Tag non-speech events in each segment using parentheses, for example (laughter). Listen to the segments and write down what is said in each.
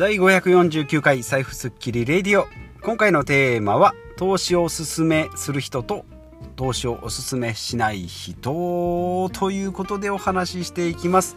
第549回財布スッキリレディオ。今回のテーマは投資をおすすめする人と投資をおすすめしない人ということでお話ししていきます。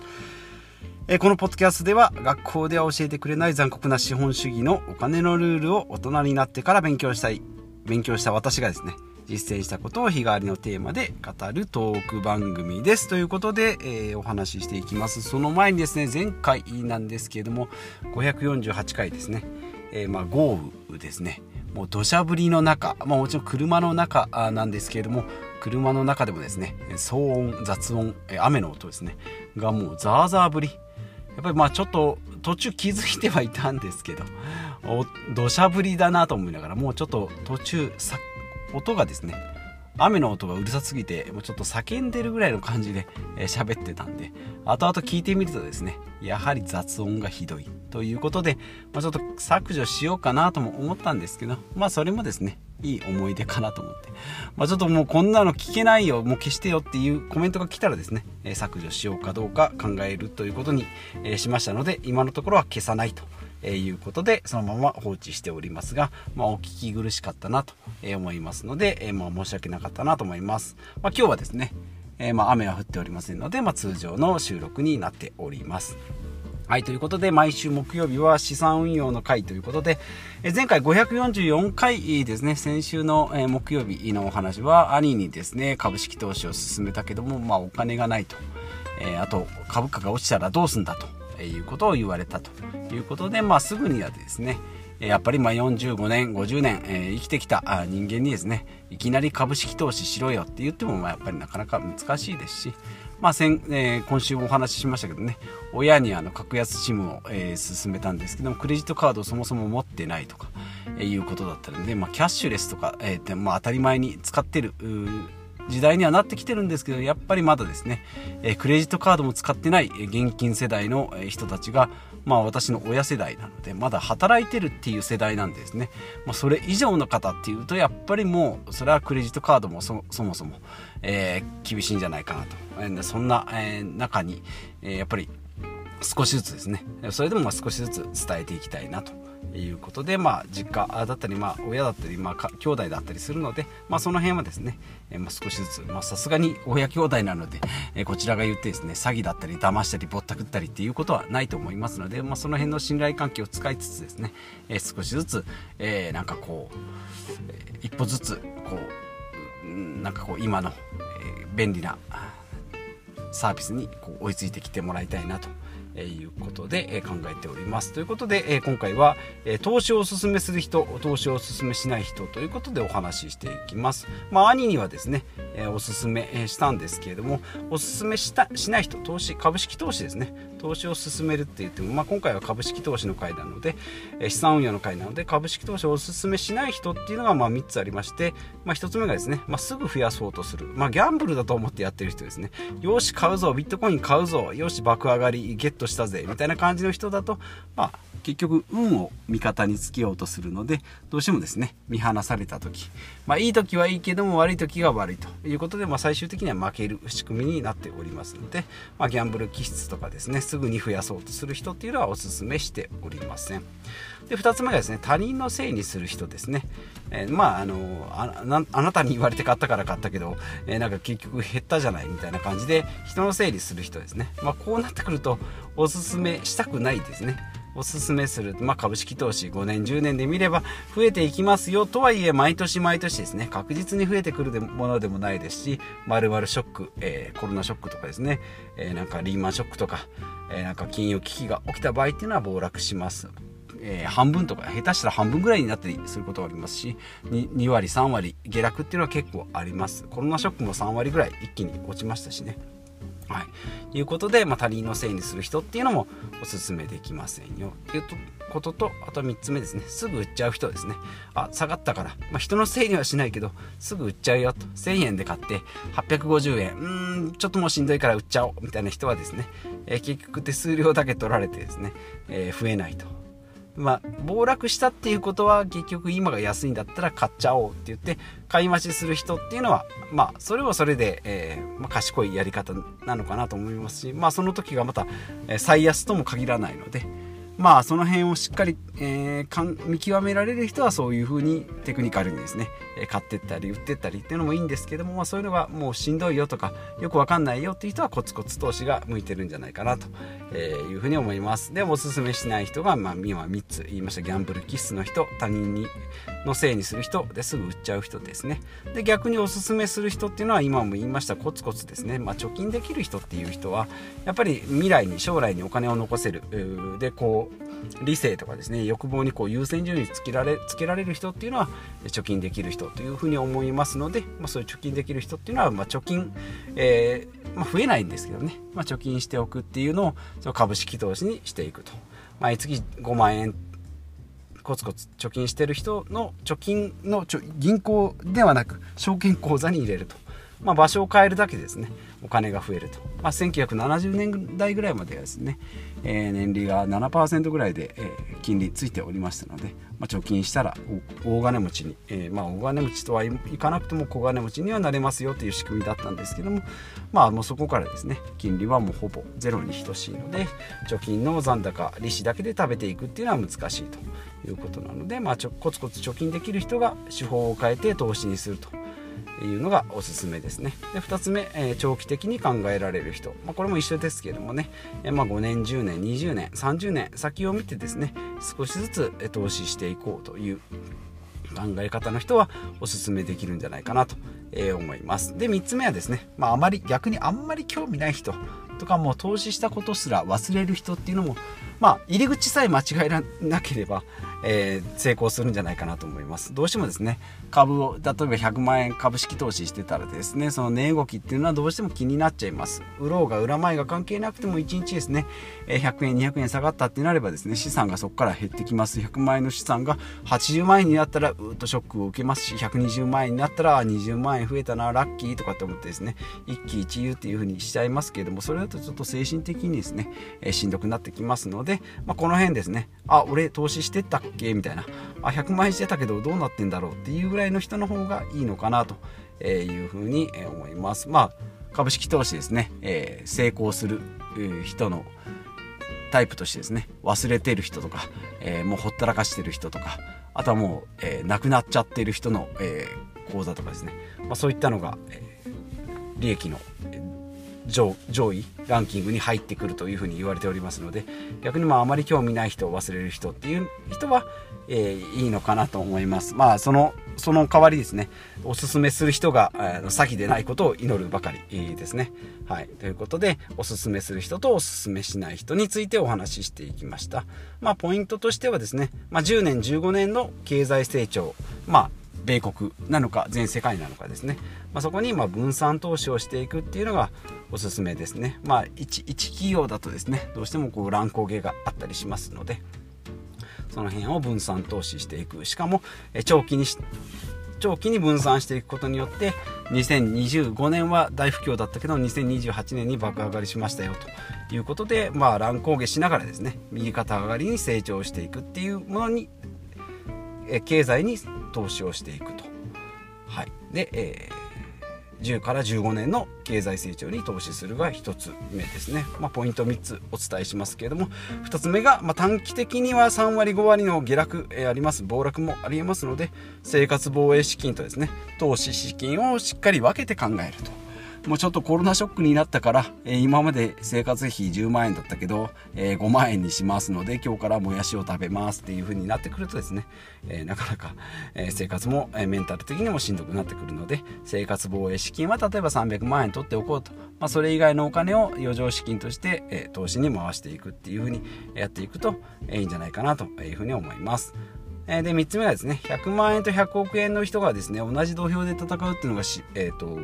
えこのポッドキャストでは学校では教えてくれない残酷な資本主義のお金のルールを大人になってから勉強したい。勉強した私がですね実践したことを日替わりのテーマで語るトーク番組ですということで、えー、お話ししていきます。その前にですね前回なんですけれども548回ですね、えー、まあ豪雨ですね。もう土砂降りの中、まあ、もちろん車の中なんですけれども車の中でもですね騒音雑音雨の音ですねがもうザーザー降り。やっぱりまあちょっと途中気づいてはいたんですけど土砂降りだなと思いながらもうちょっと途中音がですね雨の音がうるさすぎてもうちょっと叫んでるぐらいの感じで喋、えー、ってたんで後々聞いてみるとですねやはり雑音がひどいということで、まあ、ちょっと削除しようかなとも思ったんですけどまあそれもですねいい思い出かなと思って、まあ、ちょっともうこんなの聞けないよもう消してよっていうコメントが来たらですね、え削除しようかどうか考えるということに、えしましたので今のところは消さないと。えいうことでそのまま放置しておりますが、まあ、お聞き苦しかったなと思いますので、えまあ、申し訳なかったなと思います、まあ、今日はですね、えま雨は降っておりませんので、ま通常の収録になっておりますはい、ということで、毎週木曜日は資産運用の回ということで、え前回544回ですね、先週の、え木曜日のお話は、兄にですね、株式投資を進めたけども、まあ、お金がないと。えあと、株価が落ちたらどうすんだと。いうことを言われたということで、まあ、すぐにはですねやっぱりま45年50年、え、生きてきた人間にですねいきなり株式投資しろよって言ってもまあやっぱりなかなか難しいですし、まあ先えー、今週もお話ししましたけどね親にあの格安 SIM を、えー、勧めたんですけどもクレジットカードをそもそも持ってないとか、えー、いうことだったので、まあ、キャッシュレスとか、えーまあ、当たり前に使ってる時代にはなってきてるんですけどやっぱりまだですね、えクレジットカードも使ってない現金世代の人たちがまあ私の親世代なのでまだ働いてるっていう世代なんですね、まあ、それ以上の方っていうとやっぱりもうそれはクレジットカードもそもそも、えー、厳しいんじゃないかなと、えー、そんな、えー、中に、え、やっぱり少しずつですね。それでもま少しずつ伝えていきたいなと。いうことで、まあ、実家だったり、まあ、親だったり、まあ、兄弟だったりするので、まあ、その辺はですね、えまあ、少しずつさすがに親兄弟なので、えこちらが言ってですね詐欺だったり騙したりぼったくったりっていうことはないと思いますので、まあ、その辺の信頼関係を使いつつですね、え少しずつ、えー、なんかこう、え一歩ずつこうなんかこう今の、え便利なサービスにこう追いついてきてもらいたいなとえいうことで、え考えております。ということで、え今回は、え投資をお勧めする人、投資をお勧めしない人ということでお話ししていきます。まあ、兄にはですね、えおすすめしたんですけれども、おすすめしたしない人、投資、株式投資ですね。投資を進めるって言っても、まあ、今回は株式投資の回なので、え資産運用の回なので、株式投資をお勧めしない人っていうのがまあ3つありまして、まあ、1つ目がですね、まあ、すぐ増やそうとする。まあ、ギャンブルだと思ってやってる人ですね。よし、買うぞ、ビットコイン買うぞ、よし、爆上がり、ゲットしたぜ、みたいな感じの人だと、まあ、結局運を味方につけようとするのでどうしてもですね見放された時、まあ、いい時はいいけども悪い時が悪いということで、まあ、最終的には負ける仕組みになっておりますので、まあ、ギャンブル気質とかですねすぐに増やそうとする人っていうのはお勧めしておりません。で2つ目がですね他人のせいにする人ですね、えー、まああのあなたに言われて買ったから買ったけど、えー、なんか結局減ったじゃないみたいな感じで人のせいにする人ですね、まあ、こうなってくるとおすすめしたくないですね。おすすめする、まあ、株式投資5年10年で見れば増えていきますよとはいえ毎年毎年ですね確実に増えてくるものでもないですしまるまるショック、えー、コロナショックとかですね、えー、なんかリーマンショックとか、えー、なんか金融危機が起きた場合っていうのは暴落します。えー、半分とか下手したら半分ぐらいになったりすることがありますし 2, 2割3割下落っていうのは結構あります。コロナショックも3割ぐらい一気に落ちましたしね。はい、いうことで、まあ、他人のせいにする人っていうのもおすすめできませんよ。っていうこととあと3つ目ですね。すぐ売っちゃう人ですね。あ下がったから、まあ、人のせいにはしないけどすぐ売っちゃうよと。1000円で買って850円。うーんちょっともうしんどいから売っちゃおう。みたいな人はですね、えー、結局手数料だけ取られてですね、えー、増えないと。まあ、暴落したっていうことは結局今が安いんだったら買っちゃおうって言って買い増しする人っていうのはまあそれはそれで、えー、まあ、賢いやり方なのかなと思いますしまあその時がまた、え最安とも限らないのでまあその辺をしっかり、えー、見極められる人はそういうふうにテクニカルにですね、買ってったり売ってったりっていうのもいいんですけども、まあ、そういうのがもうしんどいよとかよくわかんないよっていう人はコツコツ投資が向いてるんじゃないかなというふうに思います。でおすすめしない人が、まあ、今3つ言いました。ギャンブル気質の人他人にのせいにする人ですぐ売っちゃう人ですね。で逆におすすめする人っていうのは今も言いました。コツコツですね、まあ、貯金できる人っていう人はやっぱり未来に将来にお金を残せる。でこう理性とかですね。欲望にこう優先順位つけられつけられる人っていうのは貯金できる人。というふうに思いますので、まあ、そういう貯金できる人っていうのは、まあ、貯金、えー、まあ、増えないんですけどね、まあ、貯金しておくっていうのをその株式投資にしていくと。毎月5万円コツコツ貯金してる人の貯金のちょ銀行ではなく証券口座に入れると、まあ、場所を変えるだけですねお金が増えると、まあ、1970年代ぐらいまではですね、えー、年利が7%ぐらいで、えー、金利ついておりましたので、まあ、貯金したら大金持ちに、えー、まあ、大金持ちとはいかなくても小金持ちにはなれますよという仕組みだったんですけども、まあ、もうそこからですね金利はもうほぼゼロに等しいので貯金の残高利子だけで食べていくっていうのは難しいということなので、まあ、ちょコツコツ貯金できる人が手法を変えて投資にすると。いうのがおすすめですね。で2つ目、えー、長期的に考えられる人、まあ、これも一緒ですけどもね、えー、まあ、5年10年20年30年先を見てですね少しずつ投資していこうという考え方の人はおすすめできるんじゃないかなと思います。で3つ目はですね、まあ、あまり逆にあんまり興味ない人とかも投資したことすら忘れる人っていうのもまあ入り口さえ間違えなければえー、成功するんじゃないかなと思います。どうしてもですね株を例えば100万円株式投資してたらですねその値動きっていうのはどうしても気になっちゃいます。売ろうが売らないが関係なくても1日ですね100円200円下がったってなればですね資産がそこから減ってきます。100万円の資産が80万円になったらうっとショックを受けますし120万円になったら20万円増えたなラッキーとかって思ってですね一喜一憂っていう風にしちゃいますけれどもそれだとちょっと精神的にですね、しんどくなってきますので、でまあ、この辺ですね。あ俺投資してったっけ？みたいな。あ100万円してたけどどうなってんだろうっていうぐらいの人の方がいいのかなというふうに思います。まあ株式投資ですね、えー、成功する人のタイプとしてですね。忘れてる人とか、えー、もうほったらかしてる人とかあとはもう、えー、亡くなっちゃってる人の、えー、口座とかですね、まあ、そういったのが、え、利益の上位ランキングに入ってくるというふうに言われておりますので逆にまああまり興味ない人を忘れる人っていう人は、えー、いいのかなと思います。まあそのその代わりですねおすすめする人が、えー、先でないことを祈るばかりですね。はい。ということでおすすめする人とおすすめしない人についてお話ししていきました。まあポイントとしてはですね、まあ、10年15年の経済成長まあ米国なのか全世界なのかですね、まあ、そこにま分散投資をしていくっていうのがおすすめですね。まあ一一企業だとですねどうしてもこう乱高下があったりしますのでその辺を分散投資していく。しかも長期に長期に分散していくことによって2025年は大不況だったけど2028年に爆上がりしましたよということでまあ乱高下しながらですね右肩上がりに成長していくっていうものにえ経済に投資をしていくと。はい、で、えー、10から15年の経済成長に投資するが1つ目ですね、まあ、ポイント3つお伝えしますけれども2つ目が、まあ、短期的には3割5割の下落、えー、あります暴落もありえますので生活防衛資金とですね投資資金をしっかり分けて考えると。もうちょっとコロナショックになったから、えー、今まで生活費10万円だったけど、えー、5万円にしますので今日からもやしを食べますっていう風になってくるとですね、えー、なかなか、え生活も、えメンタル的にもしんどくなってくるので生活防衛資金は例えば300万円取っておこうと、まあ、それ以外のお金を余剰資金として、え投資に回していくっていう風にやっていくと、えいいんじゃないかなという風に思います。で3つ目はですね100万円と100億円の人がですね同じ土俵で戦うっていうのが、えーと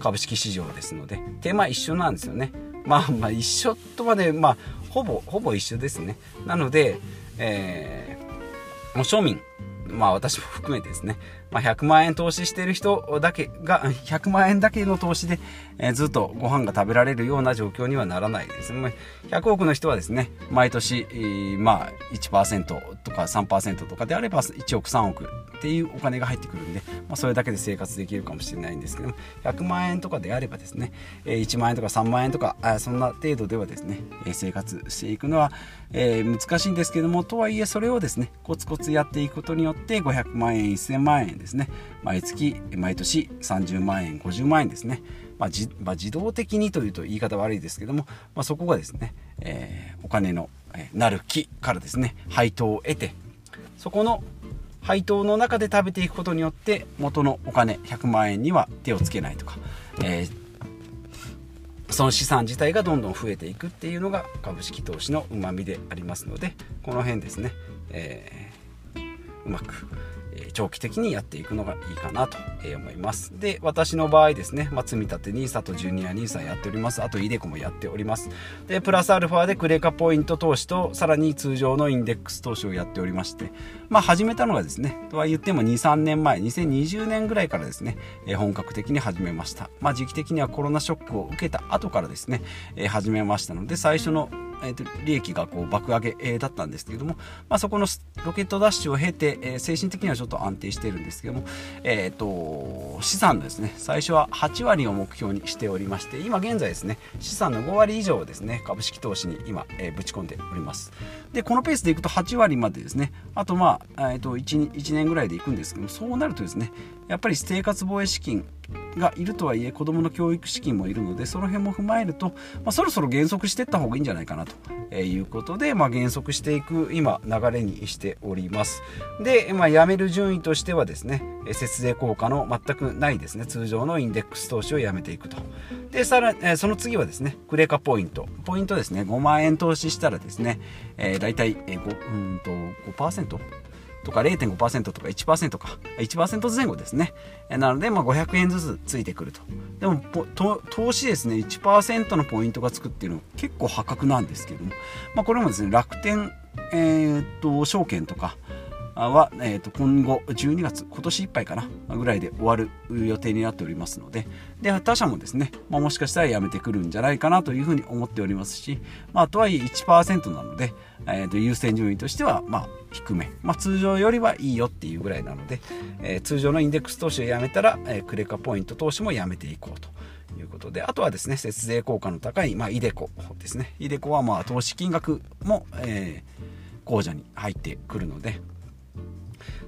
株式市場ですのでテーマ一緒なんですよね。まあまあ一緒とまでまあほぼほぼ一緒ですね。なので、えー、もう庶民まあ私も含めてですね。まあ、100万円投資してる人だけが (laughs) 100万円だけの投資で、えー、ずっとご飯が食べられるような状況にはならないですね。100億の人はですね毎年、まあ、1%とか3%とかであれば1億3億っていうお金が入ってくるんで、まあ、それだけで生活できるかもしれないんですけども100万円とかであればですね1万円とか3万円とかそんな程度ではですね生活していくのは、え、難しいんですけどもとはいえそれをですねコツコツやっていくことによって500万円1000万円ですね。毎月毎年30万円50万円ですね。まあじまあ、自動的にというと言い方悪いですけども、まあ、そこがですね、えー、お金の、え、なる木からですね配当を得てそこの配当の中で食べていくことによって元のお金100万円には手をつけないとか、えー、その資産自体がどんどん増えていくっていうのが株式投資のうまみでありますのでこの辺ですね、えー、うまく長期的にやっていくのがいいかなと思います。で私の場合ですね、まあ、積立 NISA とジュニア NISA やっております。あと iDeCo もやっております。でプラスアルファでクレカポイント投資とさらに通常のインデックス投資をやっておりましてまあ始めたのがですねとは言っても23年前2020年ぐらいからですね本格的に始めました。まあ時期的にはコロナショックを受けた後からですね始めましたので最初のえーと、利益がこう爆上げ、だったんですけれども、まあ、そこのロケットダッシュを経て、え、精神的にはちょっと安定しているんですけども、えーと、資産のですね最初は8割を目標にしておりまして今現在ですね資産の5割以上をですね株式投資に今、えー、ぶち込んでおります。でこのペースでいくと8割までですねあとまあ、えーと、1, 1年ぐらいでいくんですけどもそうなるとですねやっぱり生活防衛資金がいるとはいえ子どもの教育資金もいるのでその辺も踏まえると、まあ、そろそろ減速していった方がいいんじゃないかなということで、まあ、減速していく今流れにしております。で、まあ、やめる順位としてはですね節税効果の全くないですね通常のインデックス投資をやめていくと。でさらその次はですねクレカポイント。ポイントですね5万円投資したらですね、えー、大体 5, うんと5%とか0.5%とか1%か。1%前後ですね。なのでまあ500円ずつついてくると。でも投資ですね。1%のポイントがつくっていうのは結構破格なんですけども、まあ、これもですね楽天、えー、っと証券とかは、えー、と今後12月今年いっぱいかなぐらいで終わる予定になっておりますのでで他社もですね、まあ、もしかしたらやめてくるんじゃないかなというふうに思っておりますし、まあ、とはいえ1%なので、えー、と優先順位としてはまあ低め、まあ、通常よりはいいよっていうぐらいなので、えー、通常のインデックス投資をやめたら、えー、クレカポイント投資もやめていこうと。いうことであとはですね節税効果の高い、まあ、イデコですねイデコはまあ投資金額も、えー、口座に入ってくるので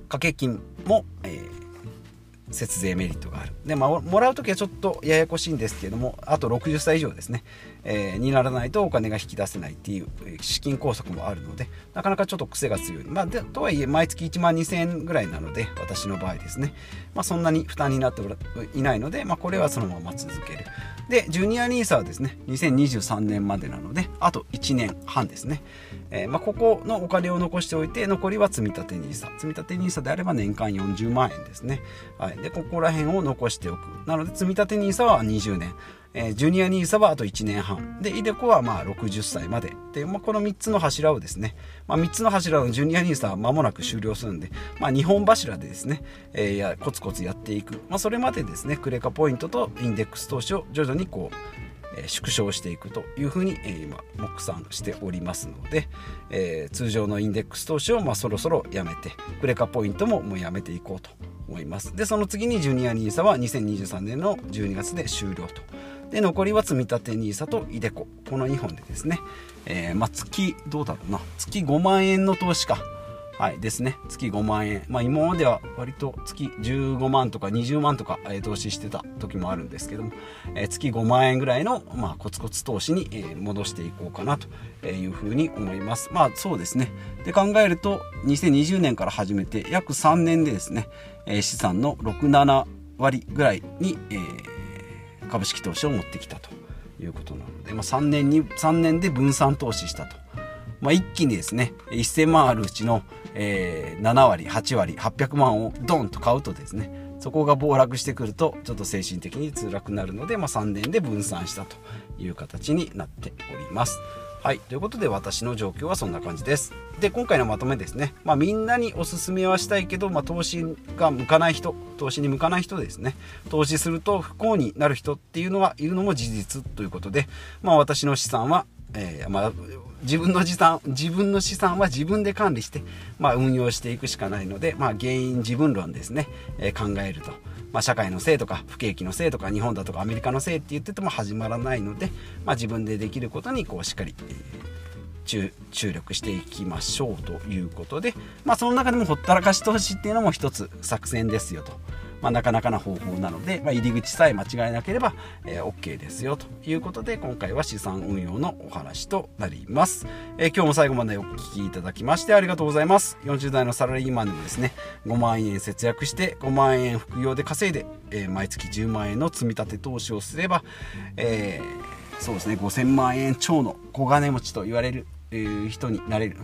掛け金も、えー、節税メリットがある。で、まあ、もらう時はちょっとややこしいんですけどもあと60歳以上ですね、えー、にならないとお金が引き出せないっていう資金拘束もあるのでなかなかちょっと癖が強い、まあ、でとはいえ毎月1万2000円ぐらいなので私の場合ですね、まあ、そんなに負担になっていないので、まあ、これはそのまま続ける。でジュニア NISA はですね。2023年までなのであと1年半ですね、えー、まあ、ここのお金を残しておいて残りは積立 NISA 積立 NISA であれば年間40万円ですね、はい、でここら辺を残しておく。なので積立 NISA は20年。えー、ジュニア NISA はあと1年半。で iDeCo はまあ60歳まで。で、まあ、この3つの柱をですね、まあ、3つの柱のジュニア NISA は間もなく終了するんで、まあ、2本柱でですね、えー、やコツコツやっていく、まあ、それまでですねクレカポイントとインデックス投資を徐々にこう縮小していくというふうに、今目算しておりますので、えー、通常のインデックス投資をまあそろそろやめてクレカポイントももうやめていこうと思います。でその次にジュニア NISA は2023年の12月で終了と。で残りは積立 NISA と iDeCo こ。の2本でですね、えー、まあ、月どうだろうな。月5万円の投資か。はいですね。月5万円。まあ今までは割と月15万とか20万とか、えー、投資してた時もあるんですけども、えー、月5万円ぐらいの、まあ、コツコツ投資に、えー、戻していこうかなというふうに思います。まあそうですね。で考えると2020年から始めて約3年でですね、え資産の67割ぐらいに、えー株式投資を持ってきたということなので、まあ、3年に3年で分散投資したと、まあ、一気にですね1000万あるうちの、えー、7割8割800万をドンと買うとですねそこが暴落してくるとちょっと精神的に辛くなるので、まあ、3年で分散したという形になっております。はい。ということで私の状況はそんな感じです。で今回のまとめですね、まあ、みんなにおすすめはしたいけど、まあ、投資が向かない人投資に向かない人ですね。投資すると不幸になる人っていうのはいるのも事実ということで、まあ、私の資産は、えー、まあ、自分の資産自分の資産は自分で管理して、まあ、運用していくしかないので、まあ、原因自分論ですね、えー、考えると。まあ、社会のせいとか不景気のせいとか日本だとかアメリカのせいって言ってても始まらないので、まあ、自分でできることにこうしっかり、えー注力していきましょうということで、まあ、その中でもほったらかし投資っていうのも一つ作戦ですよと。まあ、なかなかな方法なので、まあ、入り口さえ間違えなければ、えー、OK ですよということで今回は資産運用のお話となります、えー、今日も最後までお聴きいただきましてありがとうございます。40代のサラリーマンでもですね5万円節約して5万円副業で稼いで、えー、毎月10万円の積み立て投資をすれば、えそうですね5000万円超の小金持ちと言われる人になれる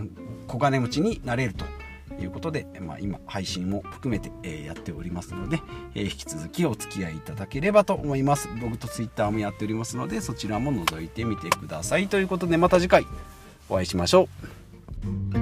小金持ちになれると。いうことで、まあ、今配信も含めて、えやっておりますので、え引き続きお付き合いいただければと思います。ブログとツイッターもやっておりますのでそちらも覗いてみてください。ということでまた次回お会いしましょう。